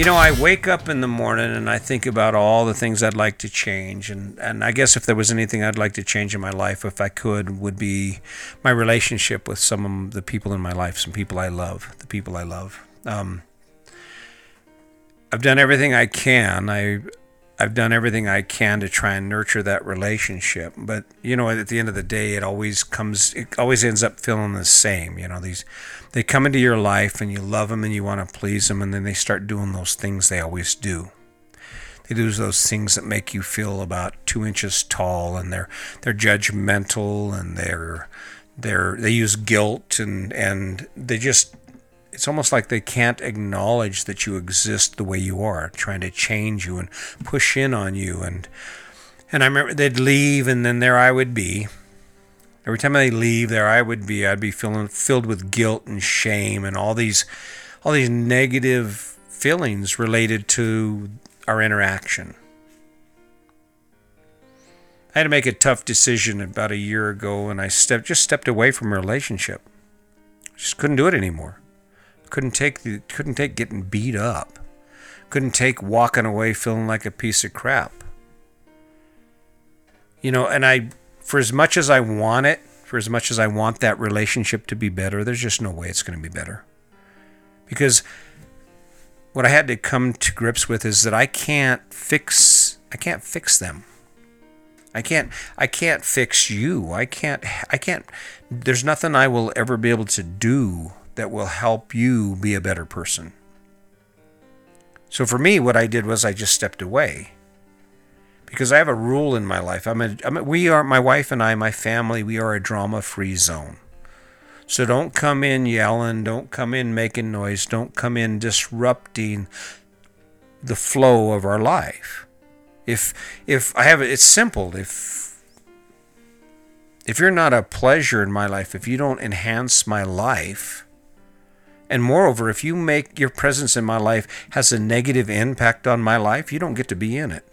You know, I wake up in the morning and I think about all the things I'd like to change. And, and I guess if there was anything I'd like to change in my life, if I could, would be my relationship with some of the people in my life, some people I love, the people I love. Um, I've done everything I can. I, I've done everything I can to try and nurture that relationship. But, you know, at the end of the day, it always comes, it always ends up feeling the same. You know, these, they come into your life and you love them and you want to please them, and then they start doing those things they always do. They do those things that make you feel about two inches tall, and they're they're judgmental, and they're they're they use guilt, and and they just it's almost like they can't acknowledge that you exist the way you are, trying to change you and push in on you. And and I remember they'd leave, and then there I would be. Every time they leave, there I would be. I'd be feeling filled with guilt and shame and all these all these negative feelings related to our interaction. I had to make a tough decision about a year ago, and I stepped just stepped away from a relationship. Just couldn't do it anymore. Couldn't take the couldn't take getting beat up. Couldn't take walking away feeling like a piece of crap. You know, and I for as much as I want it, for as much as I want that relationship to be better, there's just no way it's going to be better. Because what I had to come to grips with is that I can't fix I can't fix them. I can't I can't fix you. I can't I can't there's nothing I will ever be able to do that will help you be a better person. So for me, what I did was I just stepped away because I have a rule in my life. I'm a, I'm a, we are my wife and I, my family, we are a drama-free zone. So don't come in yelling, don't come in making noise, don't come in disrupting the flow of our life. If if I have it's simple. If if you're not a pleasure in my life, if you don't enhance my life, and moreover, if you make your presence in my life has a negative impact on my life, you don't get to be in it.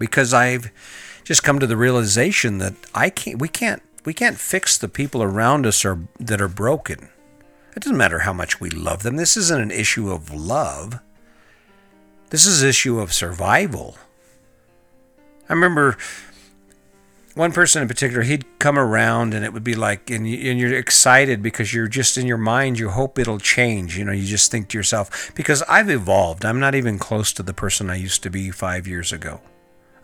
Because I've just come to the realization that I can't we can't we can't fix the people around us that are broken. It doesn't matter how much we love them. This isn't an issue of love. This is an issue of survival. I remember one person in particular, he'd come around and it would be like, and, you, and you're excited because you're just in your mind, you hope it'll change. You know, you just think to yourself, because I've evolved. I'm not even close to the person I used to be five years ago.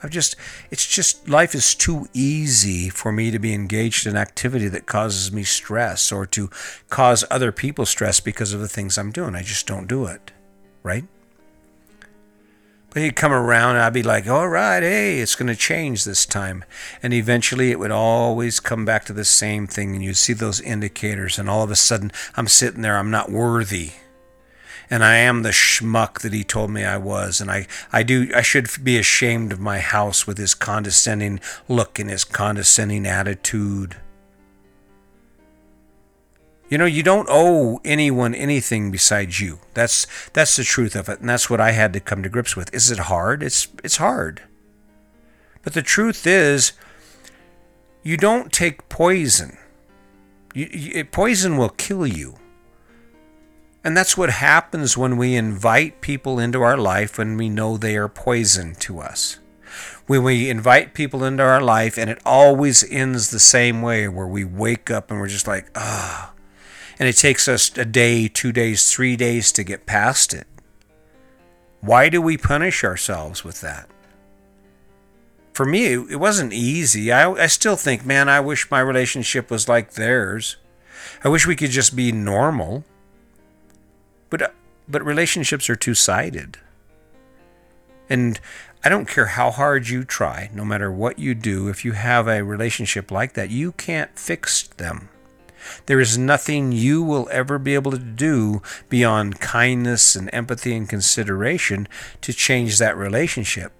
I've just, it's just, life is too easy for me to be engaged in activity that causes me stress or to cause other people stress because of the things I'm doing. I just don't do it. Right? But he'd come around and I'd be like, all right, hey, it's going to change this time. And eventually it would always come back to the same thing. And you'd see those indicators. And all of a sudden, I'm sitting there, I'm not worthy. And I am the schmuck that he told me I was. And I, I do, I should be ashamed of my house with his condescending look and his condescending attitude. You know, you don't owe anyone anything besides you. That's that's the truth of it, and that's what I had to come to grips with. Is it hard? It's it's hard. But the truth is, you don't take poison. You, you, poison will kill you. And that's what happens when we invite people into our life when we know they are poison to us. When we invite people into our life and it always ends the same way where we wake up and we're just like, ah, oh, and it takes us a day, two days, three days to get past it. Why do we punish ourselves with that? For me, it wasn't easy. I, I still think, man, I wish my relationship was like theirs. I wish we could just be normal. But, uh, but relationships are two sided. And I don't care how hard you try, no matter what you do, if you have a relationship like that, you can't fix them. There is nothing you will ever be able to do beyond kindness and empathy and consideration to change that relationship.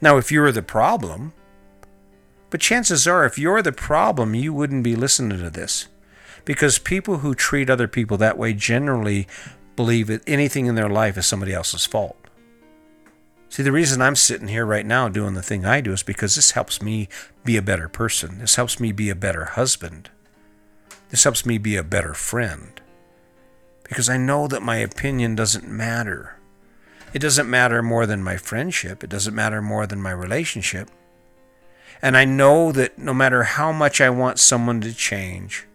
Now, if you're the problem, but chances are, if you're the problem, you wouldn't be listening to this. Because people who treat other people that way generally believe that anything in their life is somebody else's fault. See, the reason I'm sitting here right now doing the thing I do is because this helps me be a better person. This helps me be a better husband. This helps me be a better friend. because I know that my opinion doesn't matter. It doesn't matter more than my friendship, it doesn't matter more than my relationship. And I know that no matter how much I want someone to change,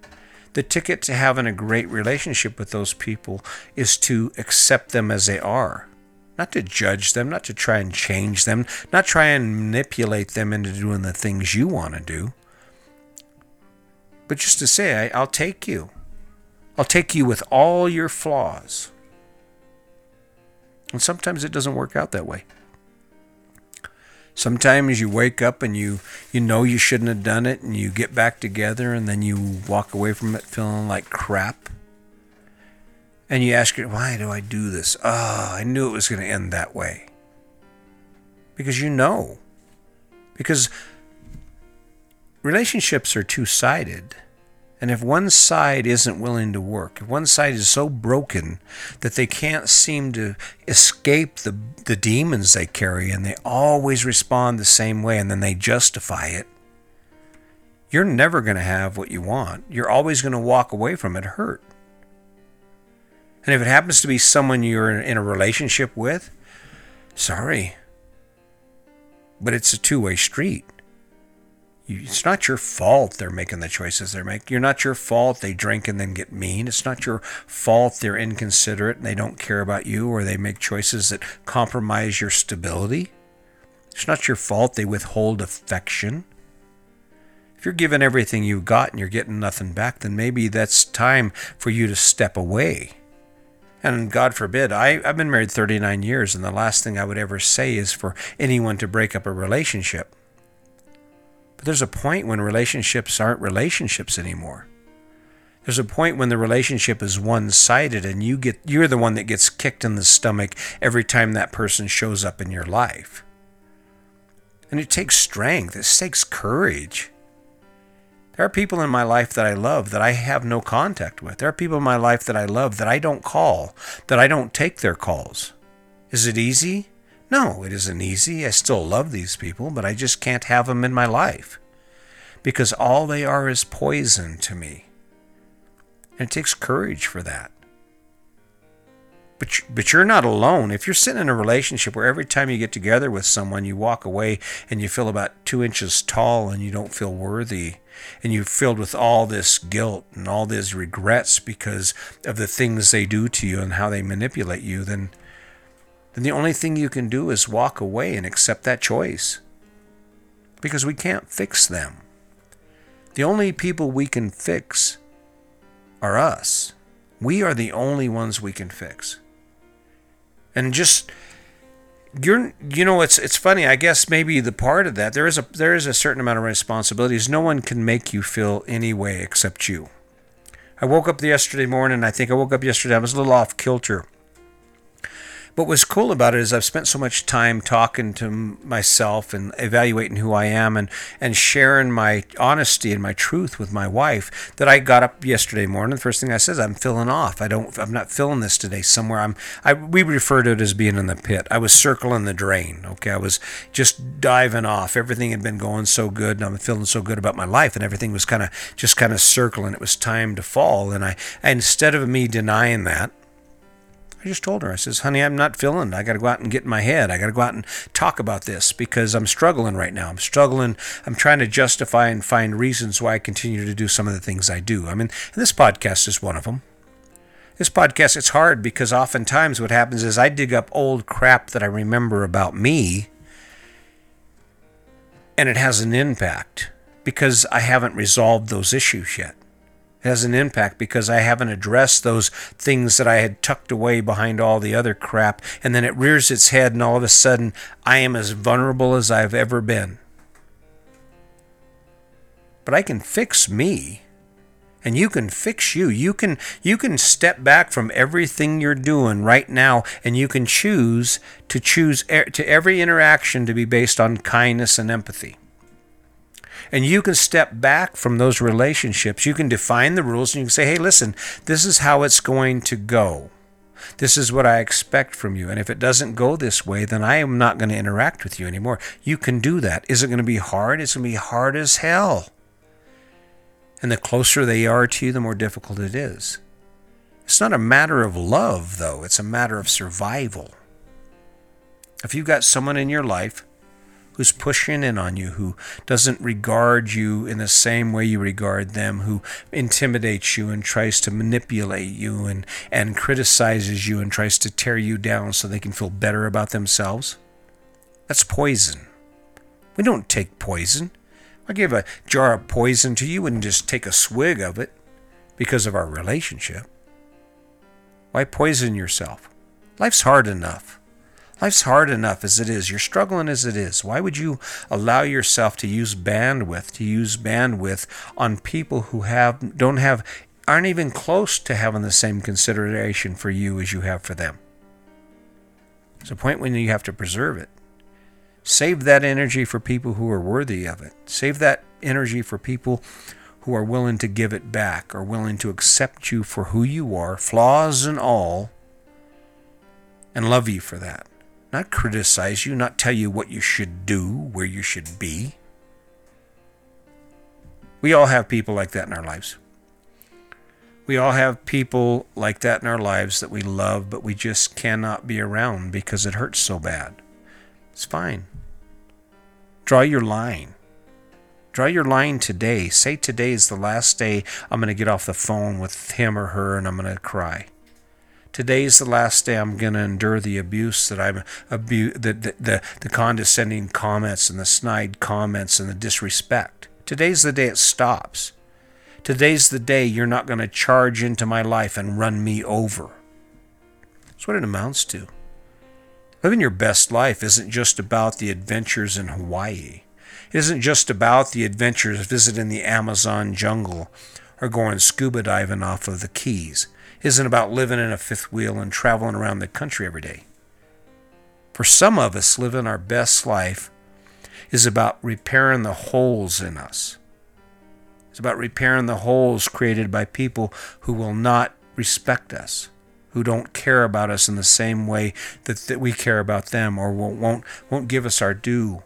the ticket to having a great relationship with those people is to accept them as they are. Not to judge them, not to try and change them, not try and manipulate them into doing the things you want to do. But just to say, I, will take you. I'll take you with all your flaws. And sometimes it doesn't work out that way. Sometimes you wake up and you you know you shouldn't have done it and you get back together and then you walk away from it feeling like crap. And you ask yourself, why do I do this? Oh, I knew it was going to end that way. Because you know. Because relationships are two sided. And if one side isn't willing to work, if one side is so broken that they can't seem to escape the, the demons they carry and they always respond the same way and then they justify it, you're never going to have what you want. You're always going to walk away from it hurt. And if it happens to be someone you're in a relationship with, sorry. But it's a two way street it's not your fault they're making the choices they're making. You're not your fault they drink and then get mean. It's not your fault they're inconsiderate and they don't care about you or they make choices that compromise your stability. It's not your fault they withhold affection. If you're giving everything you've got and you're getting nothing back, then maybe that's time for you to step away. And God forbid, I, I've been married 39 years, and the last thing I would ever say is for anyone to break up a relationship. There's a point when relationships aren't relationships anymore. There's a point when the relationship is one-sided and you get you're the one that gets kicked in the stomach every time that person shows up in your life. And it takes strength, it takes courage. There are people in my life that I love that I have no contact with. There are people in my life that I love that I don't call, that I don't take their calls. Is it easy? No, it isn't easy. I still love these people, but I just can't have them in my life because all they are is poison to me. And it takes courage for that. But, but you're not alone. If you're sitting in a relationship where every time you get together with someone, you walk away and you feel about two inches tall and you don't feel worthy, and you're filled with all this guilt and all these regrets because of the things they do to you and how they manipulate you, then then the only thing you can do is walk away and accept that choice. Because we can't fix them. The only people we can fix are us. We are the only ones we can fix. And just you're you know it's it's funny i guess maybe the part of that there is a there is a certain amount of responsibilities no one can make you feel any way except you i woke up yesterday morning i think i woke up yesterday i was a little off kilter what was cool about it is I've spent so much time talking to myself and evaluating who I am and, and sharing my honesty and my truth with my wife that I got up yesterday morning. The first thing I said is I'm feeling off. I don't, I'm not feeling this today somewhere. I'm, I, we refer to it as being in the pit. I was circling the drain. Okay. I was just diving off. Everything had been going so good and I'm feeling so good about my life and everything was kind of just kind of circling. It was time to fall. And I, instead of me denying that, I just told her, I says, honey, I'm not feeling it. I got to go out and get in my head. I got to go out and talk about this because I'm struggling right now. I'm struggling. I'm trying to justify and find reasons why I continue to do some of the things I do. I mean, this podcast is one of them. This podcast, it's hard because oftentimes what happens is I dig up old crap that I remember about me and it has an impact because I haven't resolved those issues yet has an impact because I haven't addressed those things that I had tucked away behind all the other crap. And then it rears its head, and all of a sudden, I am as vulnerable as I've ever been. But I can fix me and you can fix you you can you can step back from everything you're doing right now and you can choose to choose to every interaction to be based on kindness and empathy and you can step back from those relationships. You can define the rules and you can say, hey, listen, this is how it's going to go. This is what I expect from you. And if it doesn't go this way, then I am not going to interact with you anymore. You can do that. Is it going to be hard? It's going to be hard as hell. And the closer they are to you, the more difficult it is. It's not a matter of love, though, it's a matter of survival. If you've got someone in your life who's pushing in on you, who doesn't regard you in the same way you regard them, who intimidates you and tries to manipulate you and, and criticizes you and tries to tear you down so they can feel better about themselves, that's poison. We don't take poison. I give a jar of poison to you and just take a swig of it because of our relationship. Why poison yourself? Life's hard enough. Life's hard enough as it is. You're struggling as it is. Why would you allow yourself to use bandwidth, to use bandwidth on people who have don't have aren't even close to having the same consideration for you as you have for them? It's a point when you have to preserve it. Save that energy for people who are worthy of it. Save that energy for people who are willing to give it back, are willing to accept you for who you are, flaws and all, and love you for that not criticize you, not tell you what you should do, where you should be. We all have people like that in our lives. We all have people like that in our lives that we love, but we just cannot be around because it hurts so bad. It's fine. Draw your line. Draw your line today. Say today is the last day I'm going to get off the phone with him or her and I'm going to cry. Today's the last day I'm going to endure the abuse that I'm abu- the, the, the, the condescending comments and the snide comments and the disrespect. Today's the day it stops. Today's the day you're not going to charge into my life and run me over. That's what it amounts to. Living your best life isn't just about the adventures in Hawaii. It isn't just about the adventures visiting the Amazon jungle or going scuba diving off of the Keys isn't about living in a fifth wheel and traveling around the country every day. For some of us, living our best life is about repairing the holes in us. It's about repairing the holes created by people who will not respect us, who don't care about us in the same way that, that we care about them, or won't, won't, won't give us our due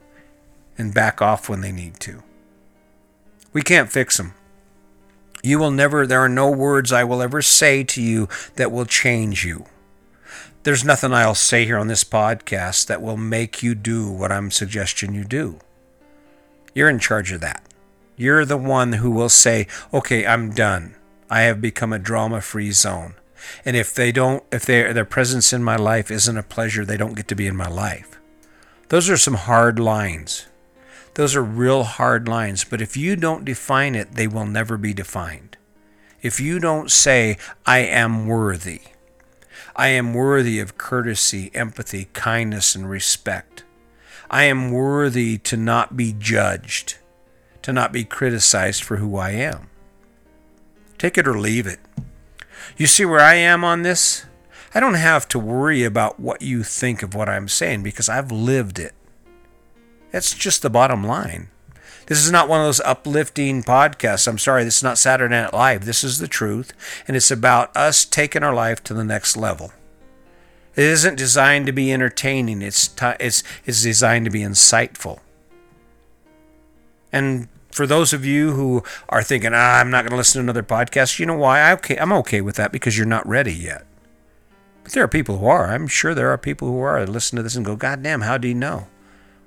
and back off when they need to. We can't fix them. You will never, there are no words I will ever say to you that will change you. There's nothing I'll say here on this podcast that will make you do what I'm suggesting you do. You're in charge of that. You're the one who will say, okay, I'm done. I have become a drama free zone. And if they don't, if their presence in my life isn't a pleasure, they don't get to be in my life. Those are some hard lines. Those are real hard lines, but if you don't define it, they will never be defined. If you don't say, I am worthy, I am worthy of courtesy, empathy, kindness, and respect. I am worthy to not be judged, to not be criticized for who I am. Take it or leave it. You see where I am on this? I don't have to worry about what you think of what I'm saying because I've lived it. That's just the bottom line. This is not one of those uplifting podcasts. I'm sorry, this is not Saturday Night Live. This is the truth, and it's about us taking our life to the next level. It isn't designed to be entertaining. It's t- it's it's designed to be insightful. And for those of you who are thinking, ah, I'm not going to listen to another podcast, you know why? I okay, I'm okay with that because you're not ready yet. But there are people who are. I'm sure there are people who are listen to this and go, God damn, how do you know?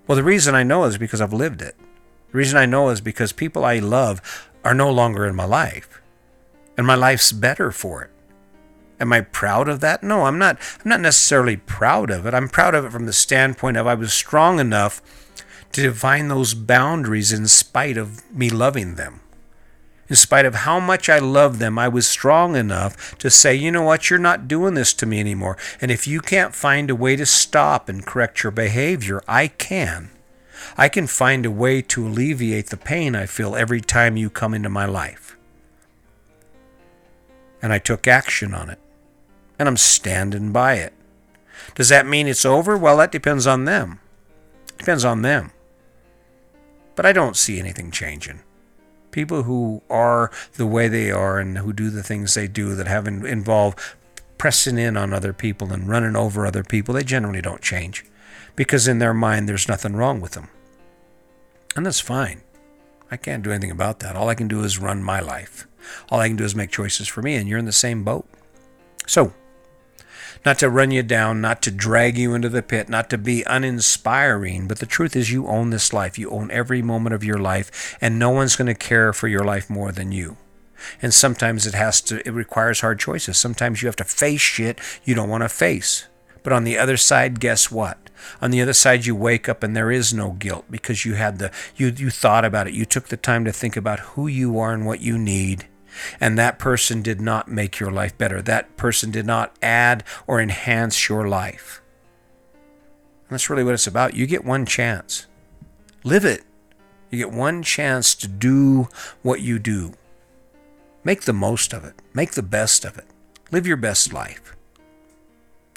Well, the reason I know is because I've lived it. The reason I know is because people I love are no longer in my life. And my life's better for it. Am I proud of that? No, I'm not I'm not necessarily proud of it. I'm proud of it from the standpoint of I was strong enough to define those boundaries in spite of me loving them. In spite of how much I loved them, I was strong enough to say, you know what, you're not doing this to me anymore. And if you can't find a way to stop and correct your behavior, I can. I can find a way to alleviate the pain I feel every time you come into my life. And I took action on it. And I'm standing by it. Does that mean it's over? Well, that depends on them. Depends on them. But I don't see anything changing people who are the way they are and who do the things they do that have in, involve pressing in on other people and running over other people, they generally don't change because in their mind there's nothing wrong with them. And that's fine. I can't do anything about that. All I can do is run my life. All I can do is make choices for me, and you're in the same boat. So, not to run you down, not to drag you into the pit, not to be uninspiring, but the truth is you own this life. You own every moment of your life, and no one's going to care for your life more than you. And sometimes it has to it requires hard choices. Sometimes you have to face shit you don't want to face. But on the other side, guess what? On the other side you wake up and there is no guilt because you had the you you thought about it. You took the time to think about who you are and what you need and that person did not make your life better. That person did not add or enhance your life. And that's really what it's about. You get one chance. Live it. You get one chance to do what you do. Make the most of it. Make the best of it. Live your best life.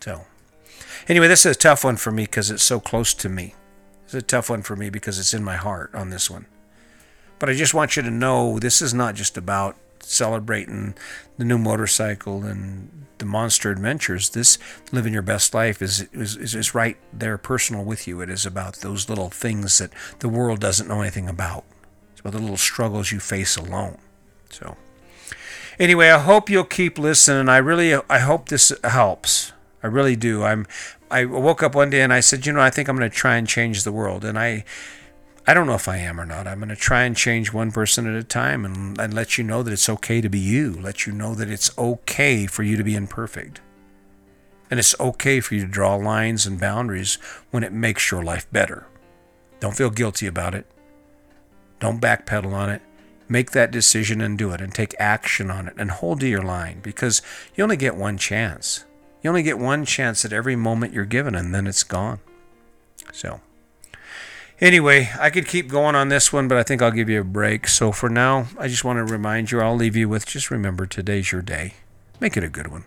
So, anyway, this is a tough one for me because it's so close to me. It's a tough one for me because it's in my heart on this one. But I just want you to know this is not just about celebrating the new motorcycle and the monster adventures. This living your best life is, is, is right there personal with you. It is about those little things that the world doesn't know anything about. It's about the little struggles you face alone. So anyway, I hope you'll keep listening. I really I hope this helps. I really do. I'm I woke up one day and I said, you know, I think I'm going to try and change the world. And I I don't know if I am or not. I'm going to try and change one person at a time and, and let you know that it's okay to be you. Let you know that it's okay for you to be imperfect. And it's okay for you to draw lines and boundaries when it makes your life better. Don't feel guilty about it. Don't backpedal on it. Make that decision and do it and take action on it and hold to your line because you only get one chance. You only get one chance at every moment you're given and then it's gone. So. Anyway, I could keep going on this one, but I think I'll give you a break. So for now, I just want to remind you, I'll leave you with just remember today's your day. Make it a good one.